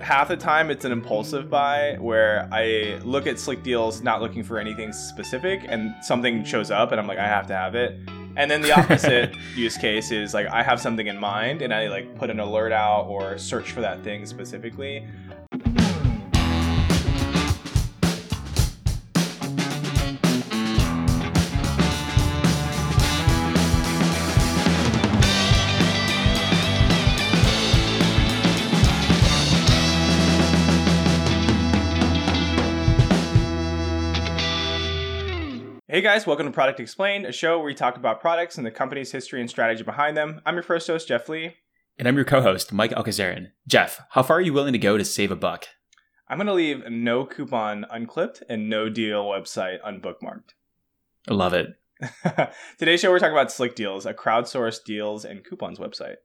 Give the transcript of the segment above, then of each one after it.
half the time it's an impulsive buy where I look at slick deals not looking for anything specific and something shows up and I'm like I have to have it. And then the opposite use case is like I have something in mind and I like put an alert out or search for that thing specifically. Guys, welcome to Product Explained, a show where we talk about products and the company's history and strategy behind them. I'm your first host, Jeff Lee. And I'm your co host, Mike Alcazarin. Jeff, how far are you willing to go to save a buck? I'm going to leave no coupon unclipped and no deal website unbookmarked. I love it. Today's show, we're talking about Slick Deals, a crowdsourced deals and coupons website.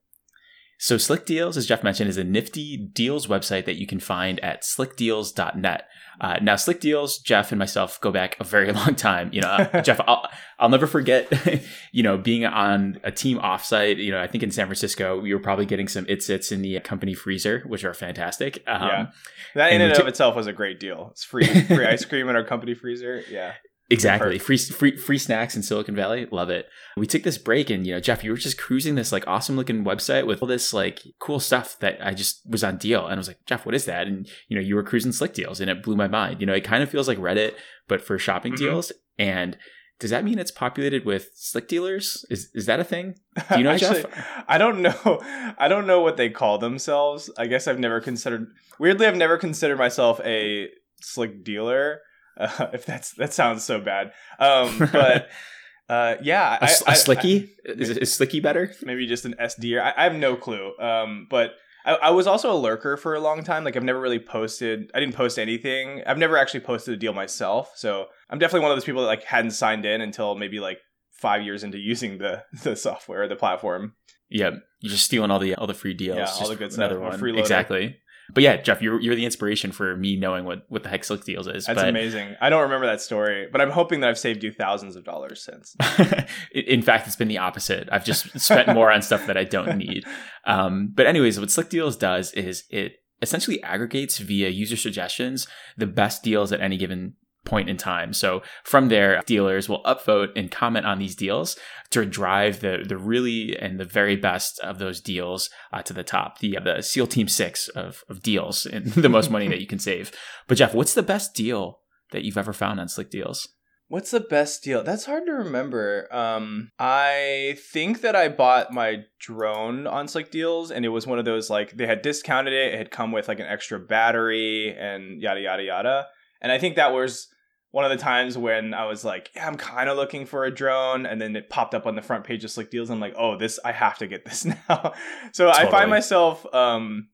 So, Slick Deals, as Jeff mentioned, is a nifty deals website that you can find at slickdeals.net. Uh, now, Slick Deals, Jeff and myself go back a very long time. You know, uh, Jeff, I'll, I'll never forget, you know, being on a team offsite. You know, I think in San Francisco, we were probably getting some It's-Its in the company freezer, which are fantastic. Um, yeah, that in and, and of itself was a great deal. It's free free ice cream in our company freezer. Yeah. Exactly. Free, free free snacks in Silicon Valley. Love it. We took this break and, you know, Jeff, you were just cruising this like awesome looking website with all this like cool stuff that I just was on deal. And I was like, Jeff, what is that? And, you know, you were cruising slick deals and it blew my mind. You know, it kind of feels like Reddit, but for shopping mm-hmm. deals. And does that mean it's populated with slick dealers? Is is that a thing? Do you know, Actually, Jeff? I don't know. I don't know what they call themselves. I guess I've never considered weirdly I've never considered myself a slick dealer uh, if that's that sounds so bad. Um, but uh, yeah, a, I, a slicky I, is, is slicky better? Maybe just an SD. I, I have no clue. Um, but I, I, was also a lurker for a long time. Like I've never really posted. I didn't post anything. I've never actually posted a deal myself. So I'm definitely one of those people that like hadn't signed in until maybe like five years into using the the software, the platform. Yeah, you're just stealing all the all the free deals. Yeah, all the good stuff. Another one. Exactly but yeah, Jeff, you're you're the inspiration for me knowing what what the heck Slick Deals is. That's but, amazing. I don't remember that story, but I'm hoping that I've saved you thousands of dollars since. In fact, it's been the opposite. I've just spent more on stuff that I don't need. Um, but anyways, what Slick Deals does is it essentially aggregates via user suggestions the best deals at any given point in time. So from there, dealers will upvote and comment on these deals to drive the the really and the very best of those deals uh, to the top. The the SEAL Team Six of of deals and the most money that you can save. But Jeff, what's the best deal that you've ever found on Slick Deals? What's the best deal? That's hard to remember. Um, I think that I bought my drone on Slick Deals, and it was one of those like they had discounted it. It had come with like an extra battery and yada yada yada. And I think that was one of the times when I was like, yeah, I'm kind of looking for a drone, and then it popped up on the front page of Slick Deals. I'm like, oh, this I have to get this now. so totally. I find myself. Um,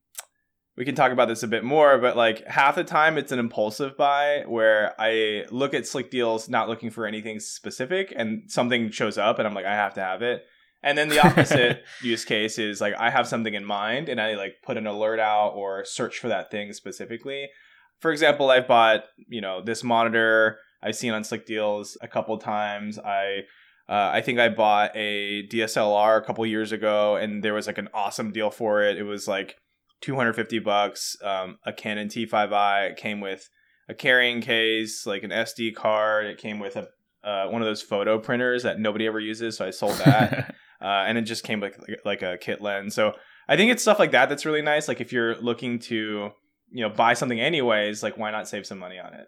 we can talk about this a bit more, but like half the time it's an impulsive buy where I look at Slick Deals not looking for anything specific, and something shows up, and I'm like, I have to have it. And then the opposite use case is like I have something in mind, and I like put an alert out or search for that thing specifically for example, I've bought you know this monitor I've seen on Slick Deals a couple times. I uh, I think I bought a DSLR a couple years ago, and there was like an awesome deal for it. It was like 250 bucks. Um, a Canon T5i. It came with a carrying case, like an SD card. It came with a uh, one of those photo printers that nobody ever uses, so I sold that. uh, and it just came with like, like a kit lens. So I think it's stuff like that that's really nice. Like if you're looking to you know buy something anyways like why not save some money on it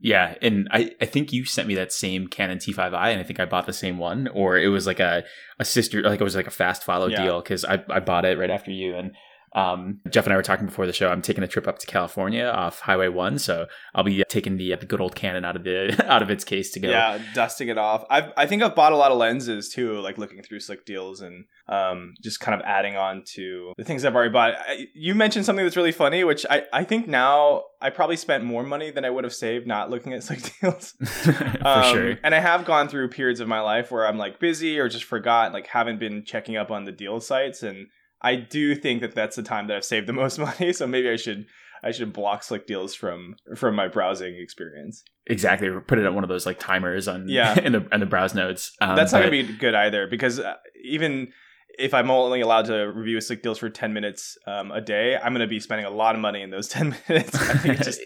yeah and i i think you sent me that same canon t5i and i think i bought the same one or it was like a a sister like it was like a fast follow yeah. deal because i i bought it right after you and um, Jeff and I were talking before the show. I'm taking a trip up to California off Highway One, so I'll be taking the, the good old Canon out of the out of its case to go. Yeah, dusting it off. I I think I've bought a lot of lenses too, like looking through slick deals and um, just kind of adding on to the things I've already bought. I, you mentioned something that's really funny, which I I think now I probably spent more money than I would have saved not looking at slick deals. For um, sure. And I have gone through periods of my life where I'm like busy or just forgot, like haven't been checking up on the deal sites and I do think that that's the time that I've saved the most money. So maybe I should I should block slick deals from from my browsing experience. Exactly, put it on one of those like timers on yeah in the in the browse notes. Um, that's not gonna be good either because uh, even if I'm only allowed to review Slick Deals for 10 minutes um, a day, I'm going to be spending a lot of money in those 10 minutes. I think just,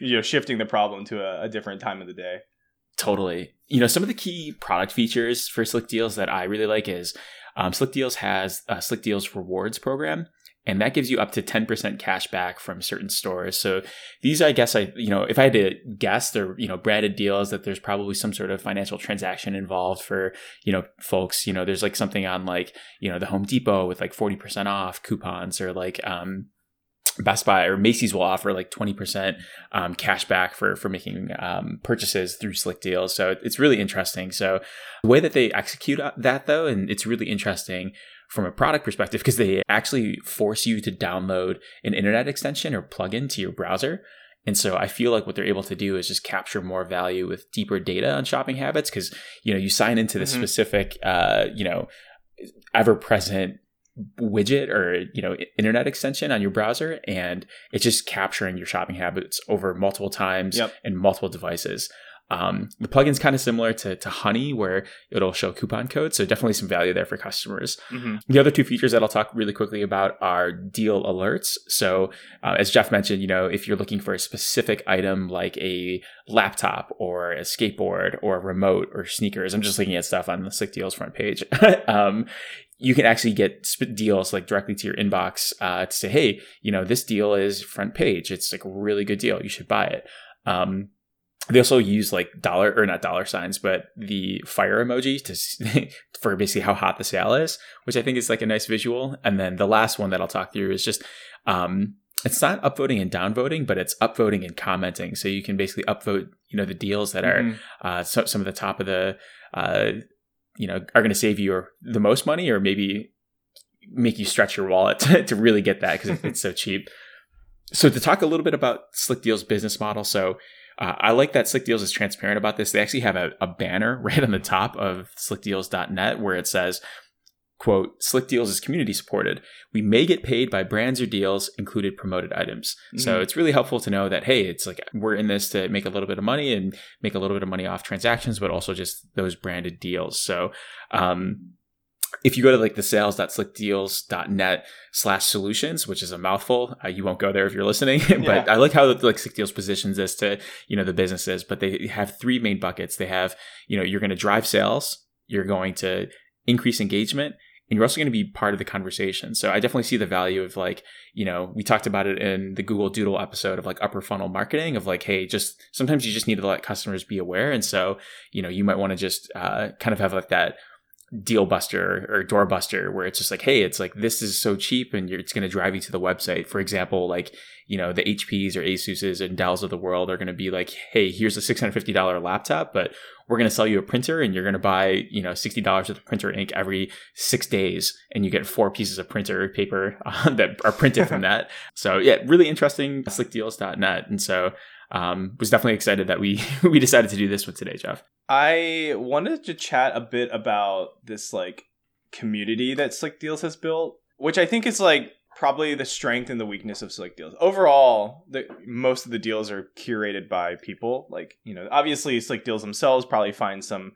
you know, shifting the problem to a, a different time of the day. Totally. You know, some of the key product features for Slick Deals that I really like is um, Slick Deals has a Slick Deals rewards program and that gives you up to 10% cash back from certain stores. So these, I guess, I, you know, if I had to guess, they're, you know, branded deals that there's probably some sort of financial transaction involved for, you know, folks, you know, there's like something on like, you know, the Home Depot with like 40% off coupons or like, um, Best Buy or Macy's will offer like 20% um, cash back for, for making um, purchases through Slick Deals. So it's really interesting. So the way that they execute that though, and it's really interesting from a product perspective because they actually force you to download an internet extension or plugin to your browser. And so I feel like what they're able to do is just capture more value with deeper data on shopping habits because you know you sign into the mm-hmm. specific uh, you know ever present widget or you know internet extension on your browser and it's just capturing your shopping habits over multiple times yep. and multiple devices um, the plugin's kind of similar to, to Honey, where it'll show coupon codes. So definitely some value there for customers. Mm-hmm. The other two features that I'll talk really quickly about are deal alerts. So uh, as Jeff mentioned, you know, if you're looking for a specific item like a laptop or a skateboard or a remote or sneakers, I'm just looking at stuff on the Slick Deals front page. um, you can actually get deals like directly to your inbox uh, to say, hey, you know, this deal is front page. It's like a really good deal. You should buy it. Um, they also use like dollar or not dollar signs, but the fire emoji to for basically how hot the sale is, which I think is like a nice visual. And then the last one that I'll talk through is just um, it's not upvoting and downvoting, but it's upvoting and commenting. So you can basically upvote, you know, the deals that are mm-hmm. uh, so, some of the top of the, uh, you know, are going to save you the most money, or maybe make you stretch your wallet to, to really get that because it's so cheap. So to talk a little bit about Slick Deals business model, so uh, I like that Slick Deals is transparent about this. They actually have a, a banner right on the top of slickdeals.net where it says, quote, Slick Deals is community supported. We may get paid by brands or deals, included promoted items. Mm-hmm. So it's really helpful to know that, hey, it's like we're in this to make a little bit of money and make a little bit of money off transactions, but also just those branded deals. So, um, if you go to like the sales.slickdeals.net slash solutions, which is a mouthful, uh, you won't go there if you're listening. but yeah. I like how like Slick Deals positions this to, you know, the businesses, but they have three main buckets. They have, you know, you're going to drive sales, you're going to increase engagement, and you're also going to be part of the conversation. So I definitely see the value of like, you know, we talked about it in the Google Doodle episode of like upper funnel marketing of like, hey, just sometimes you just need to let customers be aware. And so, you know, you might want to just uh, kind of have like that deal buster or doorbuster where it's just like hey it's like this is so cheap and it's going to drive you to the website. For example like you know the hps or asuses and dells of the world are going to be like hey here's a $650 laptop but we're going to sell you a printer and you're going to buy you know $60 worth of printer ink every six days and you get four pieces of printer paper that are printed from that. So yeah really interesting slickdeals.net and so um, was definitely excited that we we decided to do this one today jeff I wanted to chat a bit about this like community that Slick Deals has built, which I think is like probably the strength and the weakness of Slick Deals. Overall, the, most of the deals are curated by people. Like, you know, obviously Slick Deals themselves probably find some,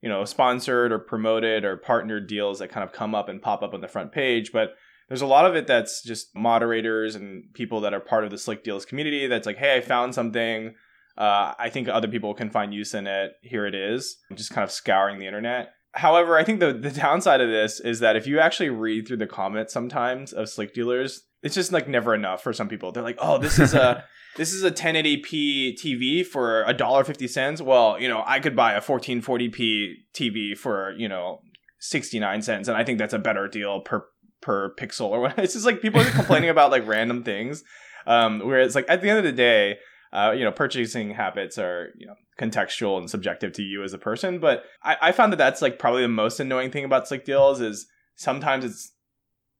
you know, sponsored or promoted or partnered deals that kind of come up and pop up on the front page, but there's a lot of it that's just moderators and people that are part of the Slick Deals community that's like, "Hey, I found something uh, I think other people can find use in it. Here it is. I'm just kind of scouring the internet. However, I think the, the downside of this is that if you actually read through the comments sometimes of slick dealers, it's just like never enough for some people. They're like, oh, this is a this is a 1080p TV for a dollar fifty cents. Well, you know, I could buy a 1440p TV for you know 69 cents, and I think that's a better deal per per pixel or what. It's just like people are complaining about like random things. Um, whereas like at the end of the day, uh, you know, purchasing habits are, you know, contextual and subjective to you as a person. But I, I found that that's like probably the most annoying thing about Slick Deals is sometimes it's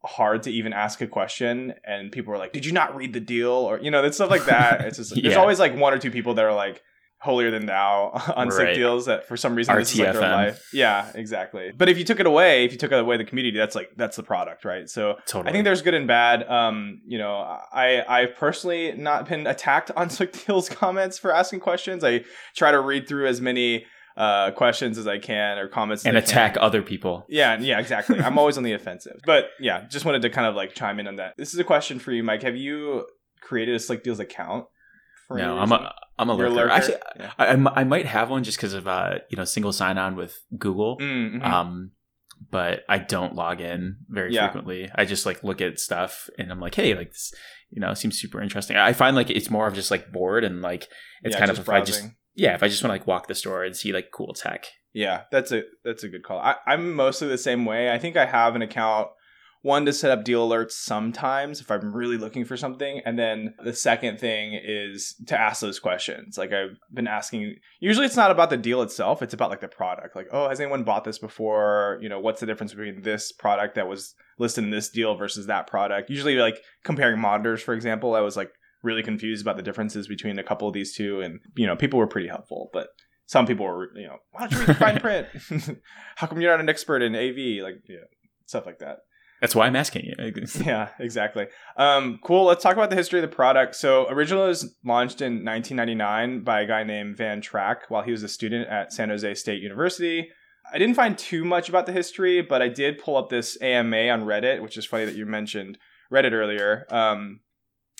hard to even ask a question and people are like, did you not read the deal? Or, you know, that stuff like that. It's just, yeah. there's always like one or two people that are like, holier than thou on right. Slick Deals that for some reason RTFM. this is like their life. Yeah, exactly. But if you took it away, if you took away the community, that's like that's the product, right? So totally. I think there's good and bad. Um, you know, I I've personally not been attacked on Slick Deals comments for asking questions. I try to read through as many uh, questions as I can or comments and attack can. other people. Yeah, yeah, exactly. I'm always on the offensive. But yeah, just wanted to kind of like chime in on that. This is a question for you, Mike. Have you created a Slick Deals account? No, I'm a I'm a You're lurker. Actually, Yeah. I, I I might have one just because of uh you know single sign on with Google. Mm, mhm. Um, but I don't log in very Yeah. frequently. I just like look at stuff and I'm like, hey, like this, you know, seems super interesting. I find like it's more of just like bored and like it's Yeah, kind of if I just yeah, if I just want to like walk the store and see like cool tech. Yeah, that's a that's a good call. I, I'm mostly the same way. I think I have an account one to set up deal alerts sometimes if I'm really looking for something, and then the second thing is to ask those questions. Like I've been asking. Usually, it's not about the deal itself; it's about like the product. Like, oh, has anyone bought this before? You know, what's the difference between this product that was listed in this deal versus that product? Usually, like comparing monitors, for example, I was like really confused about the differences between a couple of these two, and you know, people were pretty helpful, but some people were, you know, why don't you read the fine print? How come you're not an expert in AV? Like, yeah, stuff like that. That's why I'm asking you. Yeah, exactly. Um, cool. Let's talk about the history of the product. So, originally, it was launched in 1999 by a guy named Van Tran while he was a student at San Jose State University. I didn't find too much about the history, but I did pull up this AMA on Reddit, which is funny that you mentioned Reddit earlier. Um,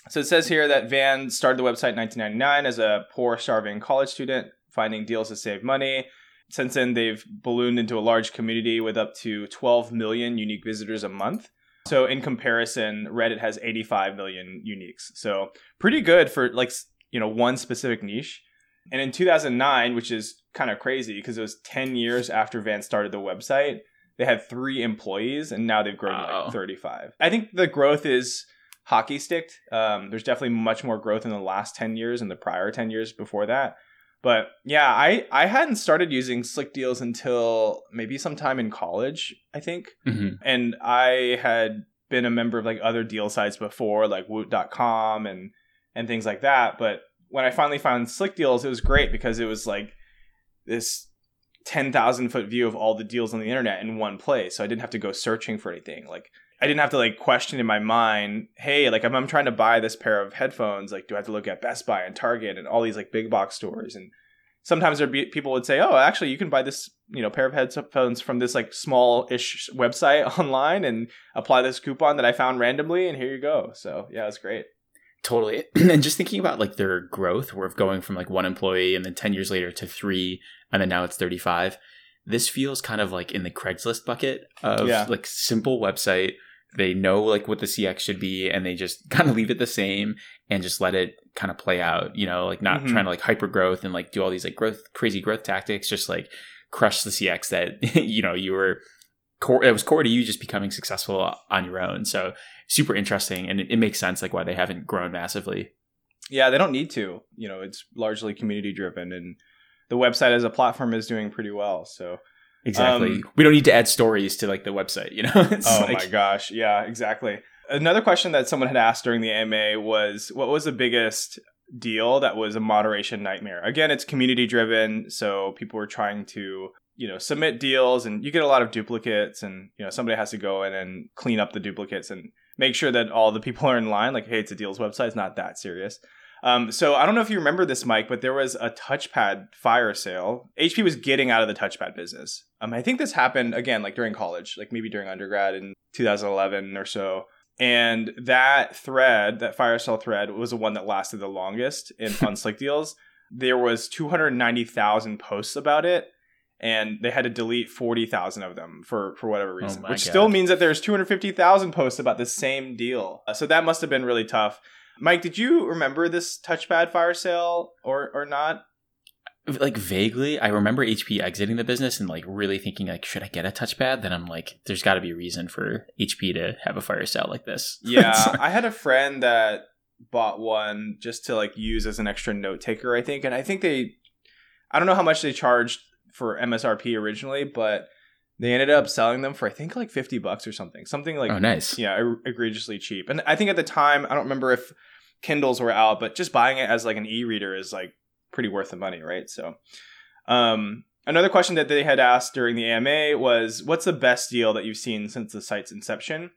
so it says here that Van started the website in 1999 as a poor, starving college student, finding deals to save money. Since then, they've ballooned into a large community with up to 12 million unique visitors a month. So, in comparison, Reddit has 85 million uniques. So, pretty good for like you know one specific niche. And in 2009, which is kind of crazy because it was 10 years after Van started the website, they had three employees, and now they've grown to Wow. like 35. I think the growth is hockey sticked. Um, there's definitely much more growth in the last 10 years and the prior 10 years before that. But yeah, I I hadn't started using Slick Deals until maybe sometime in college, I think. Mhm. And I had been a member of like other deal sites before, like Woot.com and and things like that. But when I finally found Slick Deals, it was great because it was like this 10,000 foot view of all the deals on the internet in one place. So I didn't have to go searching for anything. Like I didn't have to like question in my mind, hey, like if I'm trying to buy this pair of headphones, like do I have to look at Best Buy and Target and all these like big box stores? And sometimes there'd be people would say, oh, actually you can buy this, you know, pair of headphones from this like small ish website online and apply this coupon that I found randomly, and here you go. So yeah, it's great. Totally. and just thinking about like their growth, we're going from like one employee and then 10 years later to three, and then now it's 35. This feels kind of like in the Craigslist bucket of Yeah. like simple website. They know like what the CX should be and they just kind of leave it the same and just let it kind of play out, you know, like not Mhm. trying to like hyper growth and like do all these like growth, crazy growth tactics, just like crush the CX that, you know, you were core, it was core to you just becoming successful on your own. So super interesting. And it, it makes sense like why they haven't grown massively. Yeah, they don't need to. You know, it's largely community driven, and the website as a platform is doing pretty well. So Exactly. Um, we don't need to add stories to like the website, you know? It's oh like, my gosh. Yeah exactly. Another question that someone had asked during the ama was what was the biggest deal that was a moderation nightmare? Again it's community driven so people were trying to you know submit deals and you get a lot of duplicates and you know somebody has to go in and clean up the duplicates and make sure that all the people are in line. Like hey it's a deals website it's not that serious um, so I don't know if you remember this, Mike, but there was a touchpad fire sale. HP was getting out of the touchpad business. Um, I think this happened again, like during college, like maybe during undergrad in 2011 or so. And that thread, that fire sale thread, was the one that lasted the longest in on Slick Deals. There was 290,000 posts about it, and they had to delete 40,000 of them for for whatever reason, my which God. still means that there's 250,000 posts about the same deal. Uh, so that must have been really tough. Mike, did you remember this touchpad fire sale or or not? like vaguely, I remember HP exiting the business and like really thinking like, should I get a touchpad? Then I'm like, there's got to be a reason for HP to have a fire sale like this. Yeah, I had a friend that bought one just to like use as an extra note taker, I think, and I think they, I don't know how much they charged for MSRP originally, but they ended up selling them for I think like fifty bucks or something, something like oh, nice. yeah, egregiously cheap. And I think at the time, I don't remember if Kindles were out, but just buying it as like an e-reader is like pretty worth the money, right? So, um, another question that they had asked during the AMA was, "What's the best deal that you've seen since the site's inception?"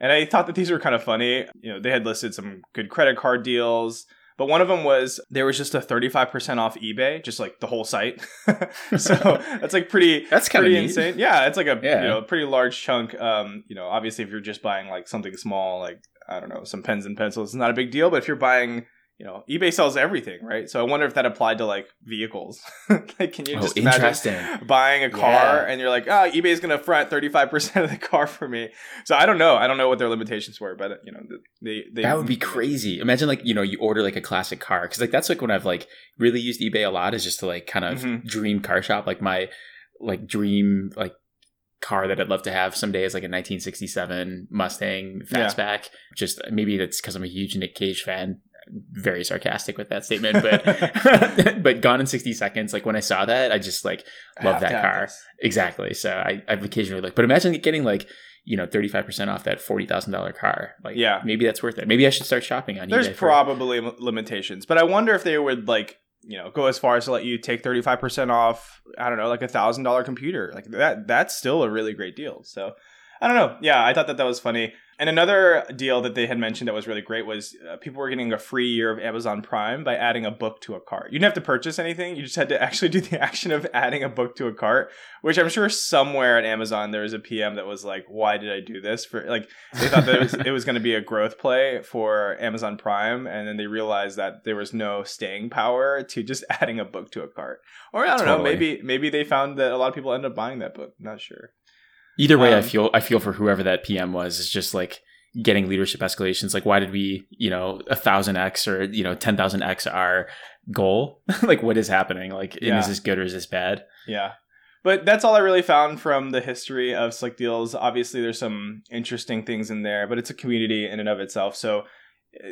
And I thought that these were kind of funny. You know, they had listed some good credit card deals, But one of them was there was just a 35% off eBay, just like the whole site. so that's like pretty That's kind of pretty insane. Yeah, it's like a Yeah. you know pretty large chunk. Um, you know, obviously if you're just buying like something small, like I don't know, some pens and pencils, it's not a big deal. But if you're buying, you know, eBay sells everything, right? So I wonder if that applied to like vehicles. like, can you Oh, just imagine interesting. buying a car Yeah. and you're like, oh, eBay's gonna front 35 percent of the car for me? So I don't know. I don't know what their limitations were, but you know, they they that would be crazy. Imagine like you know you order like a classic car because like that's like when I've like really used eBay a lot is just to like kind of Mhm. dream car shop. Like my like dream like car that I'd love to have someday is like a 1967 Mustang Yeah. fastback. Just maybe that's because I'm a huge Nick Cage fan. Very sarcastic with that statement, but but Gone in 60 Seconds. Like when I saw that, I just like love that car. this. Exactly. So I, I've occasionally like, but imagine getting like, you know, 35% off that $40,000 car. Like, Yeah. maybe that's worth it. Maybe I should start shopping on There's eBay. probably lim- limitations, but I wonder if they would like you know go as far as to let you take 35 percent off. I don't know, like a thousand dollar computer, like that. That's still a really great deal. So I don't know. Yeah, I thought that that was funny. And another deal that they had mentioned that was really great was uh, people were getting a free year of Amazon Prime by adding a book to a cart. You didn't have to purchase anything; you just had to actually do the action of adding a book to a cart. Which I'm sure somewhere at Amazon there was a PM that was like, "Why did I do this?" For like they thought that it was, it was going to be a growth play for Amazon Prime, and then they realized that there was no staying power to just adding a book to a cart. Or I don't know, maybe maybe they found that a lot of people ended up buying that book. Not sure. Either way, I Um, feel I feel for whoever that PM was is just like getting leadership escalations. Like, why did we, you know, a thousand X or you know ten thousand X our goal? like, what is happening? Like, Yeah. is this good or is this bad? Yeah. But that's all I really found from the history of Slick Deals. Obviously, there's some interesting things in there, but it's a community in and of itself. So uh,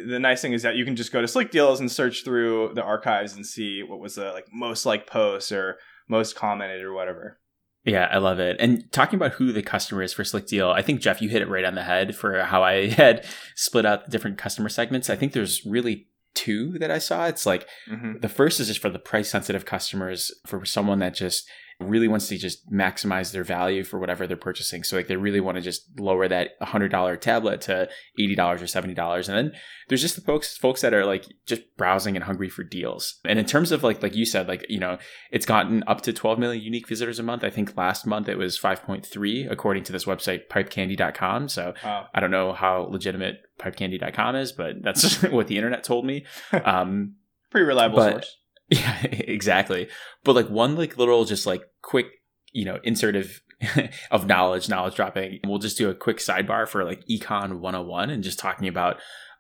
the nice thing is that you can just go to Slick Deals and search through the archives and see what was the like most like posts or most commented or whatever. Yeah, I love it. And talking about who the customer is for Slick Deal, I think Jeff, you hit it right on the head for how I had split out the different customer segments. I think there's really two that I saw. It's like Mm-hmm. The first is just for the price sensitive customers, for someone that just really wants to just maximize their value for whatever they're purchasing. So like they really want to just lower that $100 tablet to $80 or $70. And then there's just the folks folks that are like just browsing and hungry for deals. And in terms of like like you said like you know, it's gotten up to 12 million unique visitors a month. I think last month it was 5.3 according to this website pipecandy.com. So Wow. I don't know how legitimate pipecandy.com is, but that's what the internet told me. Um Pretty reliable But- source. yeah, exactly. But like one like little just like quick, you know, insert of of knowledge, knowledge dropping. We'll just do a quick sidebar for like Econ 101 and just talking about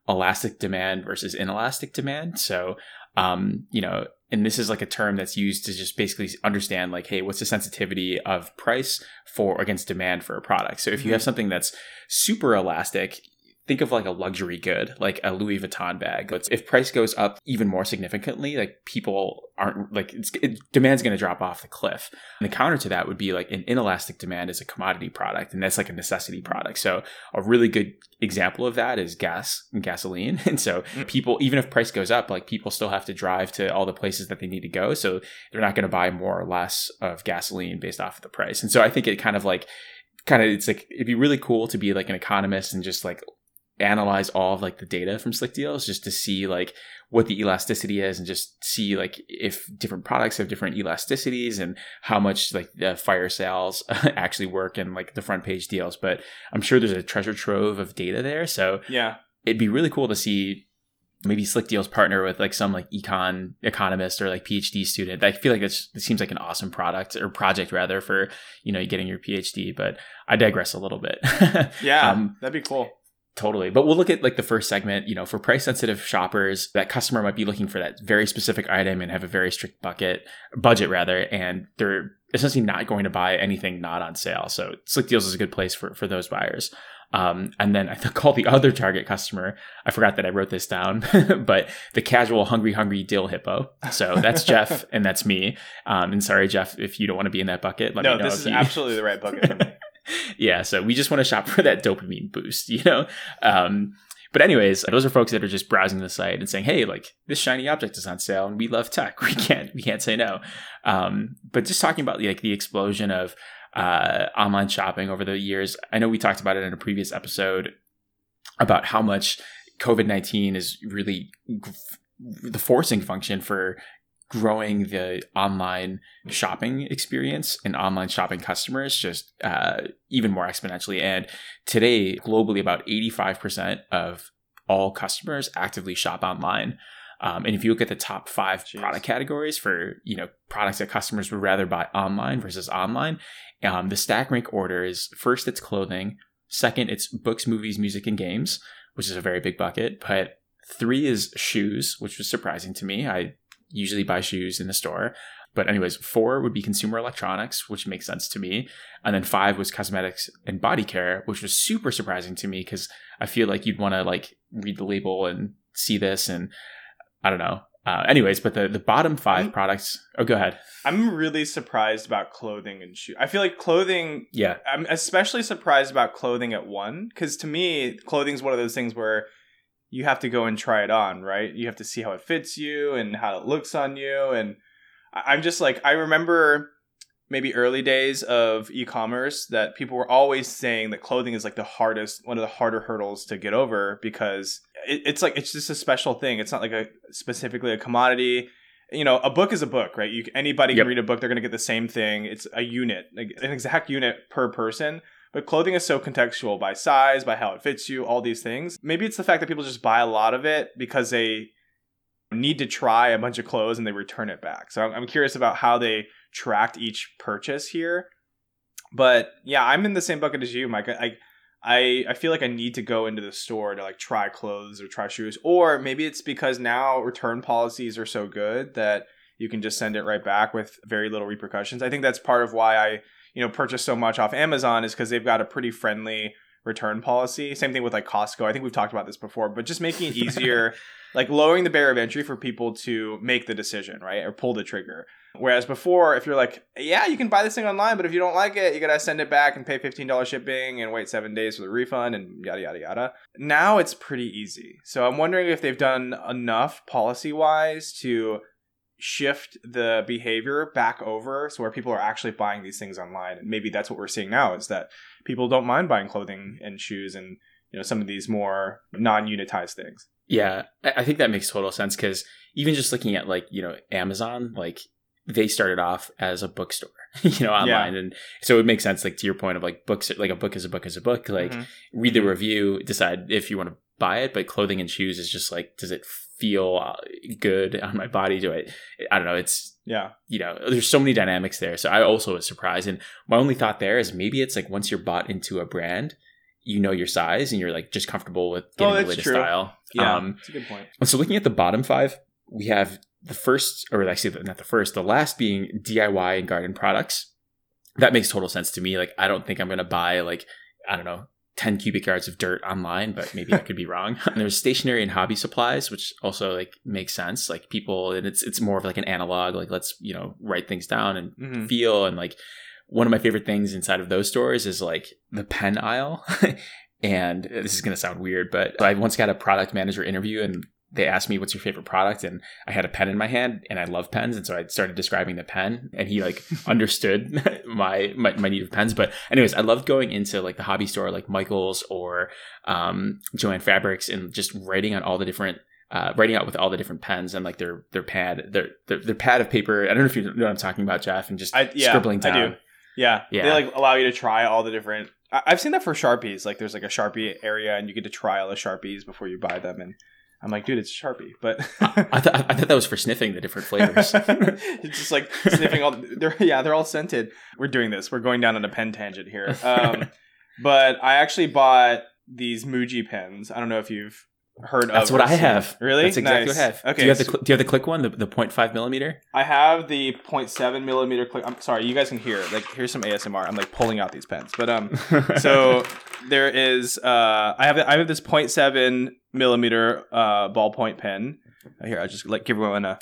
elastic demand versus inelastic demand. So um, you know, and this is like a term that's used to just basically understand like, hey, what's the sensitivity of price for against demand for a product? So if you have something that's super elastic, think of like a luxury good, like a Louis Vuitton bag. But if price goes up even more significantly, like people aren't like it's, it, demand's going to drop off the cliff. And the counter to that would be like an inelastic demand is a commodity product, and that's like a necessity product. So a really good example of that is gas and gasoline. And so Mm. people, even if price goes up, like people still have to drive to all the places that they need to go. So they're not going to buy more or less of gasoline based off of the price. And so I think it kind of like kind of it's like it'd be really cool to be like an economist and just like analyze all of like the data from slick deals just to see like what the elasticity is and just see like if different products have different elasticities and how much like the fire sales actually work and like the front page deals but i'm sure there's a treasure trove of data there so Yeah. it'd be really cool to see maybe slick deals partner with like some like econ economist or like phd student i feel like that's it seems like an awesome product or project rather for you know getting your phd but i digress a little bit Yeah. Um, that'd be cool. Totally. But we'll look at like the first segment, you know, for price sensitive shoppers, that customer might be looking for that very specific item and have a very strict bucket budget rather, and they're essentially not going to buy anything not on sale. So Slick Deals is a good place for, for those buyers. Um, and then I call the other target customer. I forgot that I wrote this down, but the casual hungry, hungry deal hippo. So that's Jeff and that's me. Um, and sorry, Jeff, if you don't want to be in that bucket, let no, me know. this if is you- absolutely the right bucket for me. Yeah, so we just want to shop for that dopamine boost, you know? Um, but anyways, those are folks that are just browsing the site and saying, "Hey, like this shiny object is on sale, and we love tech. We can't, we can't say no." Um, but just talking about like the explosion of uh, online shopping over the years, I know we talked about it in a previous episode about how much COVID nineteen is really the forcing function for growing the online shopping experience and online shopping customers just uh, even more exponentially. And today, globally, about 85% of all customers actively shop online. Um, and if you look at the top five Jeez. product categories for you know products that customers would rather buy online versus online, um, the stack rank order is first it's clothing, second it's books, movies, music, and games, which is a very big bucket. But three is shoes, which was surprising to me. I usually buy shoes in the store. But anyways, four would be consumer electronics, which makes sense to me. And then five was cosmetics and body care, which was super surprising to me because I feel like you'd want to like read the label and see this and I don't know. Uh, anyways, but the, the bottom 5 Mm. products. Oh, go ahead. I'm really surprised about clothing and shoes. I feel like clothing. Yeah. I'm especially surprised about clothing at one because to me, clothing is one of those things where you have to go and try it on, right? You have to see how it fits you and how it looks on you. And I'm just like, I remember maybe early days of e-commerce that people were always saying that clothing is like the hardest one of the harder hurdles to get over because it, it's like it's just a special thing it's not like a specifically a commodity you know a book is a book right you anybody Yep. can read a book they're going to get the same thing it's a unit like an exact unit per person but clothing is so contextual by size by how it fits you all these things. Maybe it's the fact that people just buy a lot of it because they need to try a bunch of clothes and they return it back. So i'm, curious about how they tracked each purchase here. But yeah i'm in the same bucket as you mike. I, I I feel like I need to go into the store to like try clothes or try shoes, or maybe it's because now return policies are so good that you can just send it right back with very little repercussions. I think that's part of why I you know purchase so much off Amazon is because they've got a pretty friendly return policy. Same thing with like Costco. I think we've talked about this before, but just making it easier, like lowering the barrier of entry for people to make the decision, right, or pull the trigger. Whereas before, if you're like, yeah, you can buy this thing online, but if you don't like it, you gotta send it back and pay $15 shipping and wait seven days for the refund and yada, yada, yada. Now it's pretty easy. So I'm wondering if they've done enough policy wise to shift the behavior back over so where people are actually buying these things online. And maybe that's what we're seeing now is that people don't mind buying clothing and shoes and you know some of these more non-unitized things. Yeah, I think that makes total sense because even just looking at like you know Amazon, like they started off as a bookstore, you know, online, and so it makes sense. Like to your point of like books, like a book is a book is a book. Like Mhm. read the review, decide if you want to buy it. But clothing and shoes is just like, does it feel uh, good on my body? Do I? I don't know. It's yeah. you know, there's so many dynamics there. So I also was surprised. And my only thought there is maybe it's like once you're bought into a brand, you know your size and you're like just comfortable with getting Oh, the latest true. style. Yeah, Um, that's a good point. and so looking at the bottom five, we have the first, or actually not the first, the last being DIY and garden products. That makes total sense to me. Like I don't think I'm gonna buy like I don't know. 10 cubic yards of dirt online, but maybe I could be wrong. And there's stationery and hobby supplies, which also like makes sense. Like people, and it's it's more of like an analog. Like let's you know write things down and Mhm. feel and like one of my favorite things inside of those stores is like the pen aisle and this is going to sound weird but i once got a product manager interview and they asked me what's your favorite product and i had a pen in my hand and i love pens and so i started describing the pen and he like understood my, my my need of pens but anyways i loved going into like the hobby store like michael's or um joann fabrics and just writing on all the different uh, writing out with all the different pens and like their their pad their, their their pad of paper. I don't know if you know what I'm talking about, Jeff, and just I, yeah, scribbling down. I do. Yeah. Yeah. They like allow you to try all the different. I've seen that for Sharpies. Like there's like a Sharpie area and you get to try all the Sharpies before you buy them. And I'm like, dude, it's Sharpie. But I, th- I thought that was for sniffing the different flavors. it's just like sniffing all. They're yeah, they're all scented. We're doing this. We're going down on a pen tangent here. Um, but I actually bought these Muji pens. I don't know if you've heard of. That's what I seen- have. Really? That's exactly Nice. what I have. Okay. Do you have the so- cl- Do you have the click one, the the 0.5 millimeter? I have the 0.7 millimeter click. I'm sorry, you guys can hear. Like, here's some ASMR. I'm like pulling out these pens, but um, so there is. Uh, I have I have this 0.7 millimeter uh ballpoint pen. Here, I'll just like give everyone a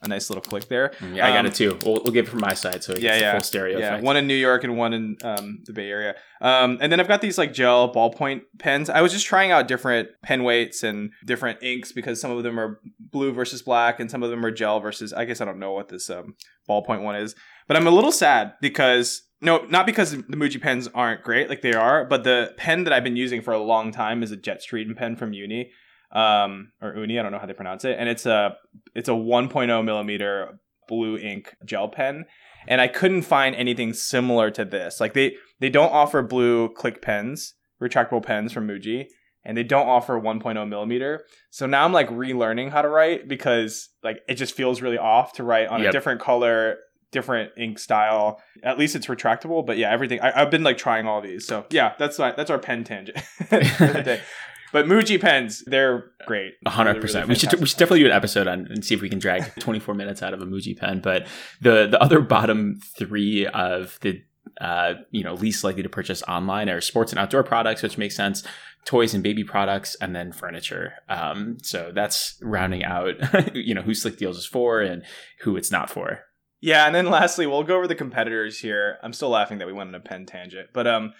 a nice little click there. yeah, I got Um, it too. We'll, we'll give it from my side, so Yeah, yeah. a full stereo Yeah, effect. one in New York and one in um, the Bay Area. Um, and then I've got these like gel ballpoint pens. I was just trying out different pen weights and different inks because some of them are blue versus black and some of them are gel versus. I guess I don't know what this um, ballpoint one is, but I'm a little sad because no, not because the Muji pens aren't great, like they are, but the pen that I've been using for a long time is a Jetstream pen from uni. um, or uni. I don't know how they pronounce it, and it's a it's a 1.0 millimeter blue ink gel pen, and I couldn't find anything similar to this. Like they they don't offer blue click pens, retractable pens from Muji, and they don't offer 1.0 millimeter. So now I'm like relearning how to write because like it just feels really off to write on Yep. a different color, different ink style. At least it's retractable, but yeah, everything. I, I've been like trying all these. So yeah, that's my, that's our pen tangent. for the day. but Muji pens, they're great. A hundred Really, percent. really We should we should definitely do an episode on and see if we can drag 24 minutes out of a Muji pen. But the the other bottom three of the uh, you know least likely to purchase online are sports and outdoor products, which makes sense. Toys and baby products, and then furniture. Um, so that's rounding out, you know, who Slick Deals is for and who it's not for. Yeah, and then lastly, we'll go over the competitors here. I'm still laughing that we went on a pen tangent, but um,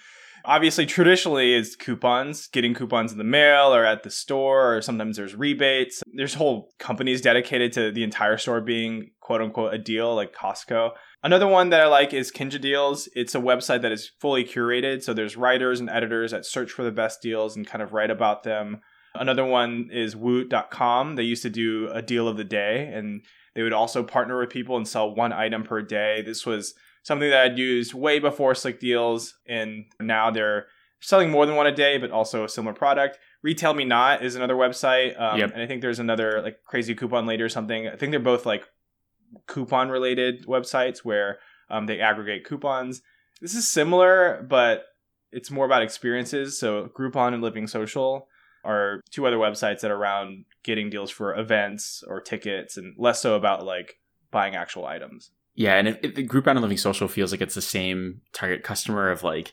obviously, traditionally is coupons, getting coupons in the mail or at the store, or sometimes there's rebates. There's whole companies dedicated to the entire store being quote unquote a deal, like Costco. Another one that I like is Kinja Deals. It's a website that is fully curated, so there's writers and editors that search for the best deals and kind of write about them. Another one is Woot.com. They used to do a deal of the day, and they would also partner with people and sell one item per day. This was something that I'd used way before Slick Deals, and now they're selling more than one a day, but also a similar product. Retail Me Not is another website, um, Yep. and I think there's another like Krazy Coupon Lady or something. I think they're both like coupon related websites where um, they aggregate coupons. This is similar, but it's more about experiences. So Groupon and Living Social are two other websites that are around getting deals for events or tickets and less so about like buying actual items. Yeah, and if, if the Groupon and Living Social feels like it's the same target customer of like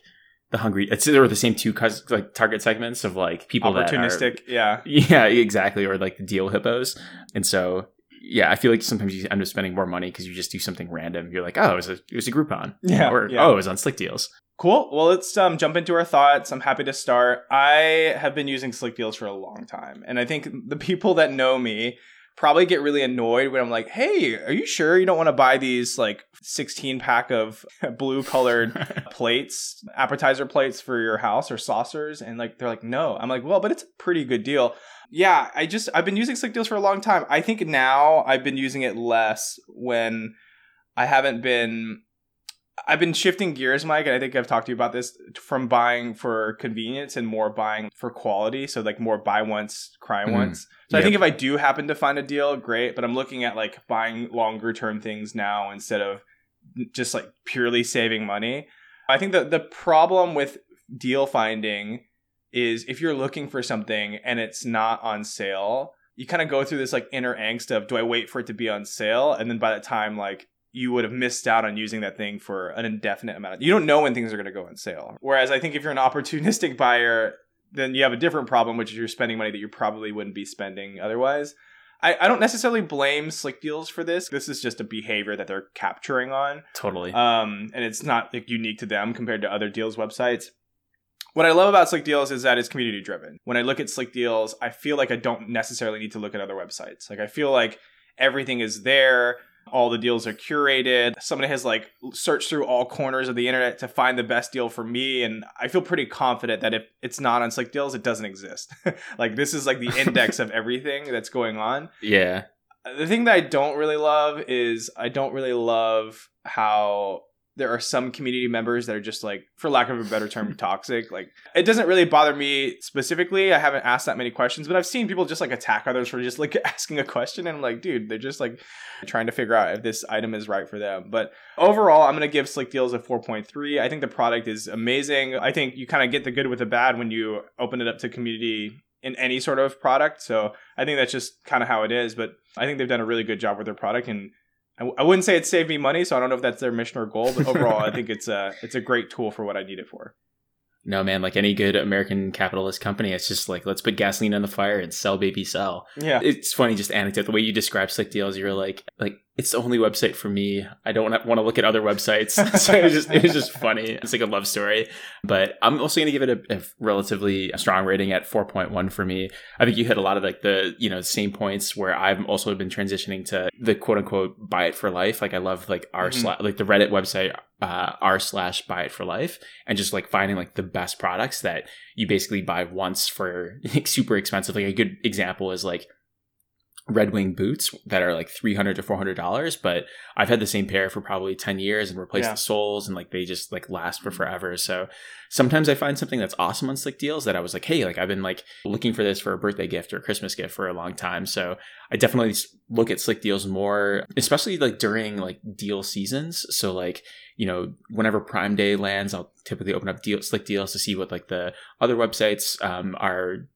the hungry, it's or the same two cus- like target segments of like people that are Opportunistic, yeah. Yeah, exactly. Or like the deal hippos. And so, yeah, I feel like sometimes you end up spending more money because you just do something random. You're like, oh, it was a, it was a Groupon. Yeah, Or, yeah. oh, it was on Slick Deals. Cool. Well, let's um, jump into our thoughts. I'm happy to start. I have been using Slick Deals for a long time, and I think the people that know me probably get really annoyed when I'm like, "Hey, are you sure you don't want to buy these like 16 pack of blue colored plates, appetizer plates for your house or saucers?" And like they're like, "No." I'm like, "Well, but it's a pretty good deal." Yeah, I just I've been using Slick Deals for a long time. I think now I've been using it less when I haven't been I've been shifting gears, Mike, and I think I've talked to you about this from buying for convenience and more buying for quality. So like more buy once, cry Mm. once. So I think if I do happen to find a deal, great. But I'm looking at like buying longer term things now instead of just like purely saving money. I think that the problem with deal finding is if you're looking for something and it's not on sale, you kind of go through this like inner angst of do I wait for it to be on sale? And then by that time, like you would have missed out on using that thing for an indefinite amount. Of, you don't know when things are going to go on sale. Whereas I think if you're an opportunistic buyer, then you have a different problem, which is you're spending money that you probably wouldn't be spending otherwise. I, I don't necessarily blame Slick Deals for this. This is just a behavior that they're capturing on Totally. um, and it's not like unique to them compared to other deals websites. What I love about Slick Deals is that it's community driven. When I look at Slick Deals, I feel like I don't necessarily need to look at other websites. Like I feel like everything is there. All the deals are curated. Somebody has like searched through all corners of the internet to find the best deal for me. And I feel pretty confident that if it's not on Slick Deals, it doesn't exist. like this is like the index of everything that's going on yeah. the thing that I don't really love is I don't really love how there are some community members that are just like, for lack of a better term, toxic. Like, it doesn't really bother me specifically. I haven't asked that many questions, but I've seen people just like attack others for just like asking a question. And I'm like, dude, they're just like trying to figure out if this item is right for them. But overall, I'm going to give Slick Deals a 4.3. I think the product is amazing. I think you kind of get the good with the bad when you open it up to community in any sort of product. So I think that's just kind of how it is. But I think they've done a really good job with their product, and I, I wouldn't say it saved me money. So I don't know if that's their mission or goal. But overall, I think it's a it's a great tool for what I need it for. No, man, like any good American capitalist company, it's just like, let's put gasoline on the fire and sell, baby, sell. Yeah, It's funny, just anecdote. The way you describe Slick Deals, you're like, like it's the only website for me. I don't want to look at other websites. so it was just it was just funny. It's like a love story. But I'm also going to give it a, a relatively strong rating at 4.1 for me. I think you hit a lot of like the you know same points where I've also been transitioning to the quote unquote buy it for life. Like I love like r mm-hmm. slash like the Reddit website uh, r slash buy it for life and just like finding like the best products that you basically buy once for like super expensive. Like a good example is like Red Wing boots that are like three hundred to four hundred dollars, but I've had the same pair for probably ten years and replaced yeah. the soles and like they just like last for forever. So sometimes I find something that's awesome on Slick Deals that I was like, hey, like I've been like looking for this for a birthday gift or a Christmas gift for a long time. So I definitely look at Slick Deals more, especially like during like deal seasons. So like you know whenever Prime Day lands, I'll typically open up deal, Slick Deals to see what like the other websites um, are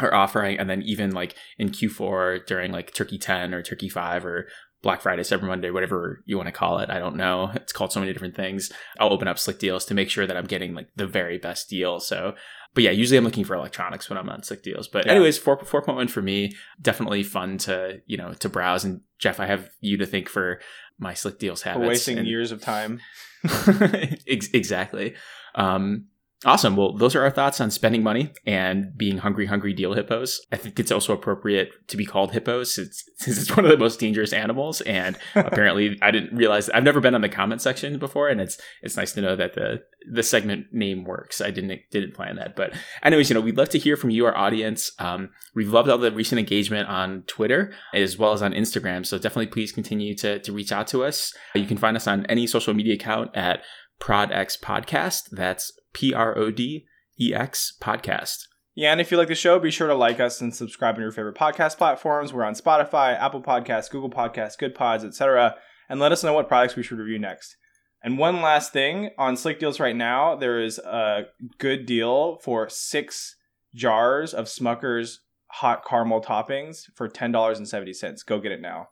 are offering and then even like in q4 during like turkey 10 or turkey 5 or black friday cyber monday whatever you want to call it i don't know. It's called so many different things. I'll open up slick deals to make sure that i'm getting like the very best deal so but yeah usually i'm looking for electronics when i'm on slick deals but yeah. anyways 4, 4.1 for me definitely fun to you know to browse and jeff i have you to thank for my slick deals habits for wasting and, years of time. Exactly. Um Awesome. Well, those are our thoughts on spending money and being hungry, hungry deal hippos. I think it's also appropriate to be called hippos it's, since it's one of the most dangerous animals. And apparently, I didn't realize I've never been on the comment section before, and it's it's nice to know that the the segment name works. I didn't didn't plan that, but anyways, you know, we'd love to hear from you, our audience. Um, we've loved all the recent engagement on Twitter as well as on Instagram. So definitely, please continue to to reach out to us. You can find us on any social media account at ProdX Podcast. That's P R O D E X podcast. Yeah, and if you like the show, be sure to like us and subscribe on your favorite podcast platforms. We're on Spotify, Apple Podcasts, Google Podcasts, Good Pods, etc. And let us know what products we should review next. And one last thing on Slick Deals right now, there is a good deal for six jars of Smucker's hot caramel toppings for ten dollars and seventy cents. Go get it now.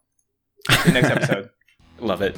See you next episode. Love it.